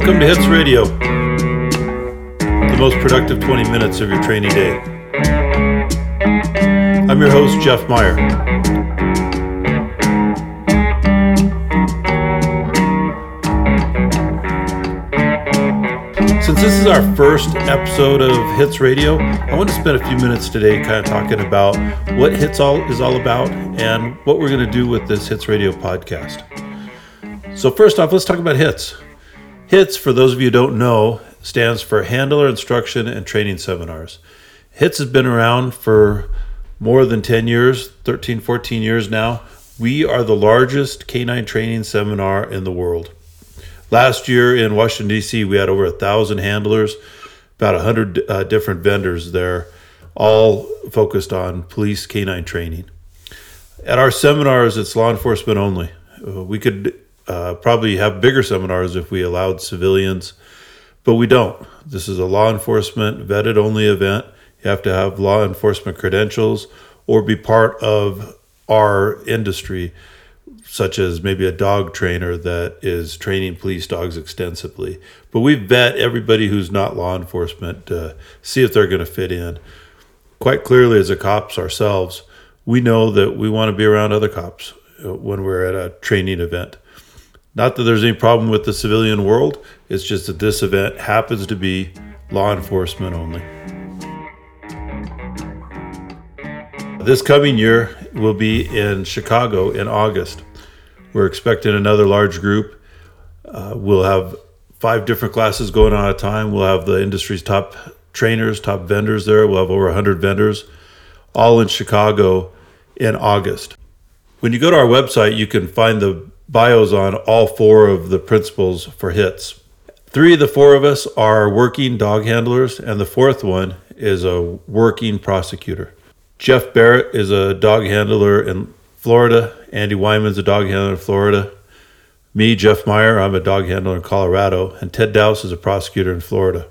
Welcome to Hits Radio, the most productive 20 minutes of your training day. I'm your host, Jeff Meyer. Since this is our first episode of Hits Radio, I want to spend a few minutes today kind of talking about what Hits all is all about and what we're going to do with this Hits Radio podcast. So first off, let's talk about HITS. HITS, for those of you who don't know, stands for Handler Instruction and Training Seminars. HITS has been around for more than 10 years, 13, 14 years now. We are the largest canine training seminar in the world. Last year in Washington, D.C., we had over a thousand handlers, about 100 uh, different vendors there, all focused on police canine training. At our seminars, it's law enforcement only. Uh, we could uh, probably have bigger seminars if we allowed civilians, but we don't. This is a law enforcement vetted only event. You have to have law enforcement credentials or be part of our industry such as maybe a dog trainer that is training police dogs extensively. But we vet everybody who's not law enforcement to see if they're going to fit in. Quite clearly, as a cops ourselves, we know that we want to be around other cops uh, when we're at a training event. Not that there's any problem with the civilian world, it's just that this event happens to be law enforcement only. This coming year will be in Chicago in August. We're expecting another large group. Uh, we'll have five different classes going on at a time. We'll have the industry's top trainers, top vendors there. We'll have over 100 vendors, all in Chicago in August. When you go to our website, you can find the bios on all four of the principals for hits. Three of the four of us are working dog handlers, and the fourth one is a working prosecutor. Jeff Barrett is a dog handler in Florida. Andy Wyman's a dog handler in Florida. Me, Jeff Meyer, I'm a dog handler in Colorado. And Ted Dowse is a prosecutor in Florida.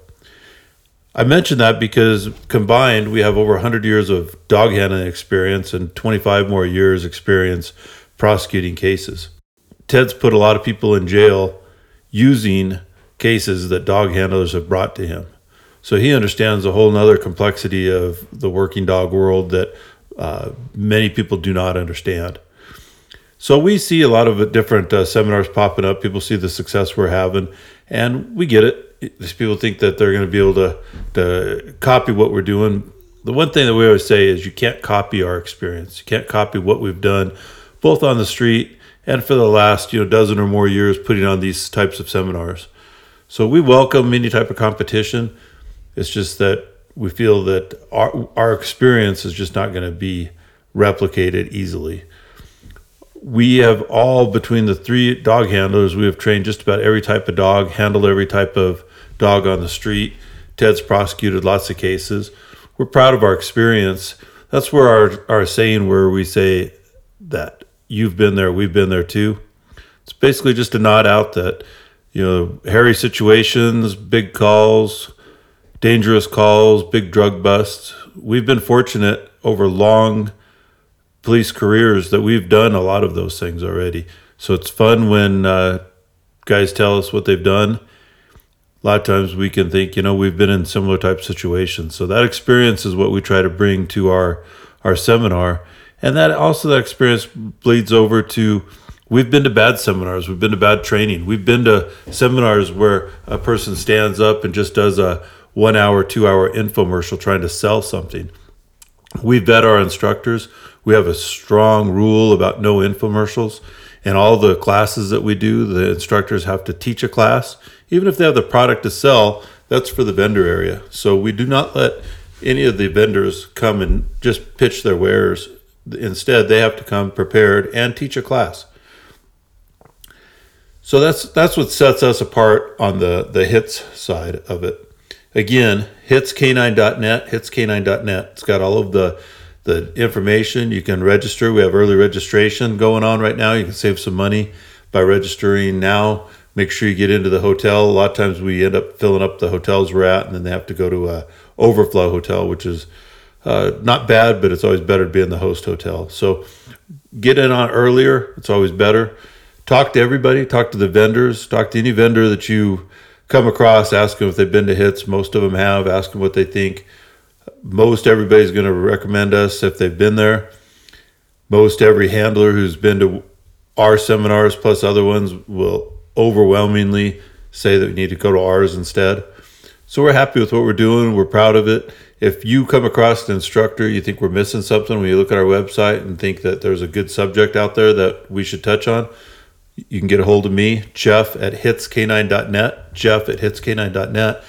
I mention that because combined, we have over 100 years of dog handling experience and 25 more years' experience prosecuting cases. Ted's put a lot of people in jail using cases that dog handlers have brought to him. So he understands a whole other complexity of the working dog world that uh, many people do not understand. So we see a lot of different uh, seminars popping up. People see the success we're having, and we get it. These people think that they're going to be able to to copy what we're doing. The one thing that we always say is you can't copy our experience. You can't copy what we've done, both on the street and for the last you know dozen or more years putting on these types of seminars. So we welcome any type of competition. It's just that we feel that our, our experience is just not going to be replicated easily. We have all, between the three dog handlers, we have trained just about every type of dog, handled every type of dog on the street. Ted's prosecuted lots of cases. We're proud of our experience. That's where our, our saying, where we say that you've been there, we've been there too. It's basically just a nod out that, you know, hairy situations, big calls, dangerous calls, big drug busts. We've been fortunate over long police careers that we've done a lot of those things already. So it's fun when uh, guys tell us what they've done. A lot of times we can think, you know, we've been in similar type situations. So that experience is what we try to bring to our our seminar, and that also that experience bleeds over to we've been to bad seminars, we've been to bad training, we've been to seminars where a person stands up and just does a one hour, two hour infomercial trying to sell something. We vet our instructors. We have a strong rule about no infomercials. And all the classes that we do, the instructors have to teach a class. Even if they have the product to sell, that's for the vendor area. So we do not let any of the vendors come and just pitch their wares. Instead, they have to come prepared and teach a class. So that's that's what sets us apart on the the hits side of it. Again, hitsk9.net, hitsk9.net. It's got all of the the information. You can register. We have early registration going on right now. You can save some money by registering now. Make sure you get into the hotel. A lot of times we end up filling up the hotels we're at, and then they have to go to a overflow hotel, which is uh, not bad, but it's always better to be in the host hotel. So get in on earlier. It's always better. Talk to everybody. Talk to the vendors. Talk to any vendor that you come across, ask them if they've been to hits. Most of them have. Ask them what they think. Most everybody's going to recommend us if they've been there. Most every handler who's been to our seminars plus other ones will overwhelmingly say that we need to go to ours instead. So we're happy with what we're doing. We're proud of it. If you come across an instructor, you think we're missing something when you look at our website and think that there's a good subject out there that we should touch on, you can get a hold of me, Jeff at hitsk9.net, Jeff at hitsk9.net.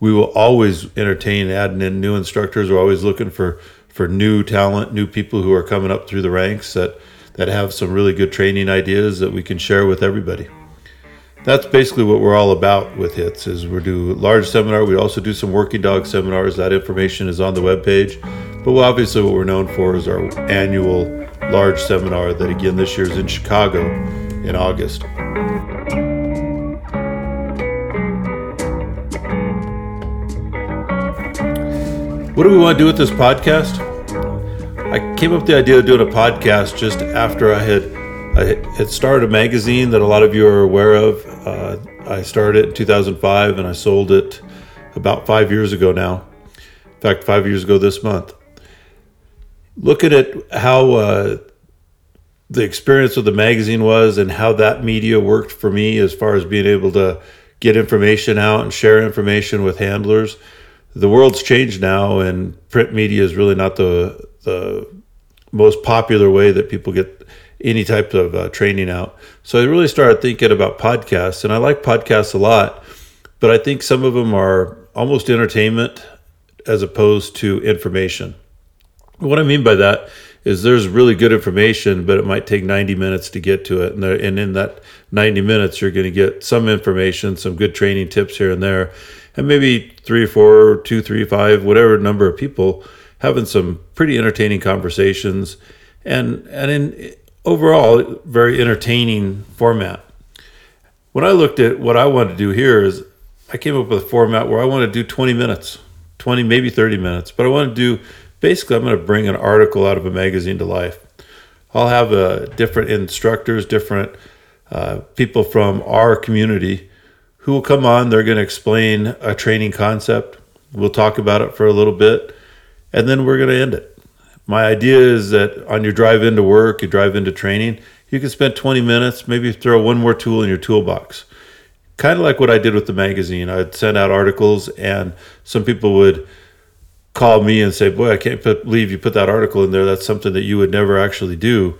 We will always entertain adding in new instructors. We're always looking for, for new talent, new people who are coming up through the ranks that, that have some really good training ideas that we can share with everybody that's basically what we're all about with hits is we do large seminar. We also do some working dog seminars. That information is on the web page but obviously what we're known for is our annual large seminar that again this year is in chicago in august. What do we want to do with this podcast? I came up with the idea of doing a podcast just after i had I had started a magazine that a lot of you are aware of. Uh, I started it in 2005 and I sold it about five years ago now. In fact, five years ago this month. Looking at how uh, the experience with the magazine was and how that media worked for me as far as being able to get information out and share information with handlers. The world's changed now, and print media is really not the the most popular way that people get any type of uh, training out. So I really started thinking about podcasts, and I like podcasts a lot, but I think some of them are almost entertainment as opposed to information. What I mean by that is there's really good information, but it might take 90 minutes to get to it. And, there, and in that 90 minutes, you're going to get some information, some good training tips here and there, and maybe three or four, two, three, five, whatever number of people having some pretty entertaining conversations. And, and in, overall very entertaining format. When I looked at what I wanted to do here is I came up with a format where I want to do 20 minutes, 20 maybe 30 minutes, but I want to do basically I'm going to bring an article out of a magazine to life. I'll have uh, different instructors, different uh, people from our community who will come on. They're going to explain a training concept. We'll talk about it for a little bit, and then we're going to end it my idea is that on your drive into work, you drive into training, you can spend 20 minutes, maybe throw one more tool in your toolbox. Kind of like what I did with the magazine. I'd send out articles, and some people would call me and say, Boy, I can't believe you put that article in there. That's something that you would never actually do.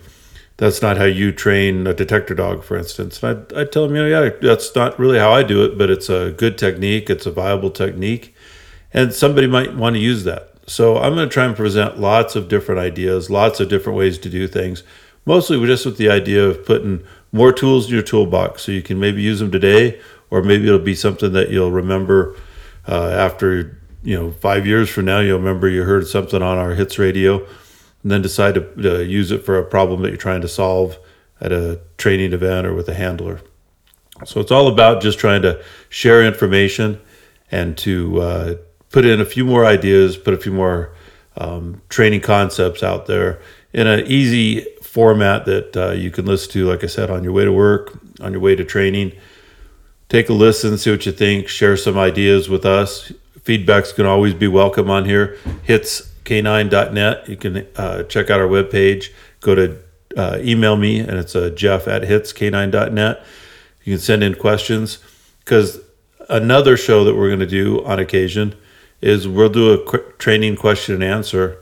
That's not how you train a detector dog, for instance. And I'd, I'd tell them, you know, yeah, that's not really how I do it, but it's a good technique, it's a viable technique, and somebody might want to use that. So I'm going to try and present lots of different ideas, lots of different ways to do things. Mostly just with the idea of putting more tools in your toolbox so you can maybe use them today, or maybe it'll be something that you'll remember uh, after you know five years from now. You'll remember you heard something on our hits radio, and then decide to, to use it for a problem that you're trying to solve at a training event or with a handler. So it's all about just trying to share information and to uh, put in a few more ideas, put a few more um, training concepts out there in an easy format that uh, you can listen to, like I said, on your way to work, on your way to training. Take a listen, see what you think, share some ideas with us. Feedback's can always be welcome on here. Hitsk9.net. You can uh, check out our webpage. Go to uh, email me, and it's uh, jeff at hitsk9.net. You can send in questions because another show that we're going to do on occasion is we'll do a quick training question and answer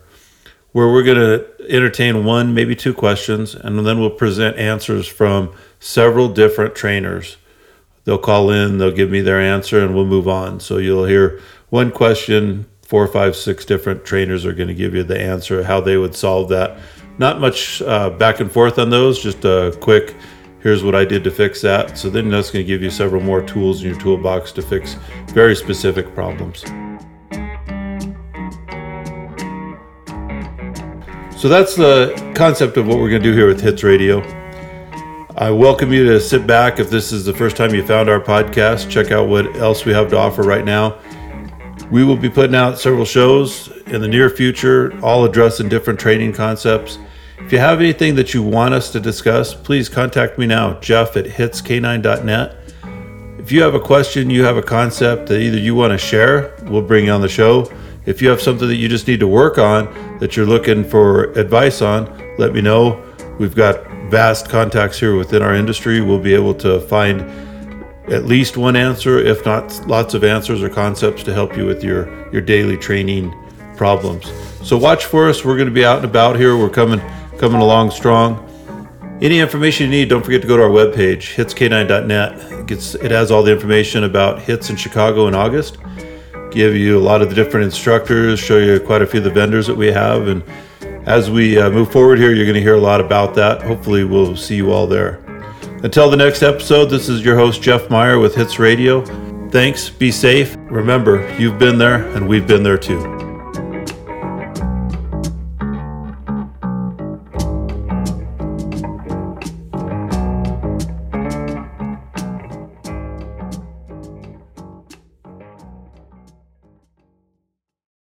where we're going to entertain one, maybe two questions, and then we'll present answers from several different trainers. They'll call in, they'll give me their answer, and we'll move on. So you'll hear one question, four, five, six different trainers are going to give you the answer, how they would solve that. Not much uh, back and forth on those, just a quick, here's what I did to fix that. So then that's going to give you several more tools in your toolbox to fix very specific problems. So that's the concept of what we're going to do here with Hits Radio. I welcome you to sit back if this is the first time you found our podcast. Check out what else we have to offer right now. We will be putting out several shows in the near future, all addressing different training concepts. If you have anything that you want us to discuss, please contact me now, Jeff at hitsk9.net. If you have a question, you have a concept that either you want to share, we'll bring you on the show. If you have something that you just need to work on that you're looking for advice on, let me know. We've got vast contacts here within our industry. We'll be able to find at least one answer, if not lots of answers or concepts to help you with your, your daily training problems. So watch for us. We're going to be out and about here. We're coming coming along strong. Any information you need, don't forget to go to our webpage, hitsk9.net. It, gets, it has all the information about hits in Chicago in August. Give you a lot of the different instructors, show you quite a few of the vendors that we have. And as we uh, move forward here, you're going to hear a lot about that. Hopefully, we'll see you all there. Until the next episode, this is your host, Jeff Meyer with Hits Radio. Thanks, be safe. Remember, you've been there, and we've been there too.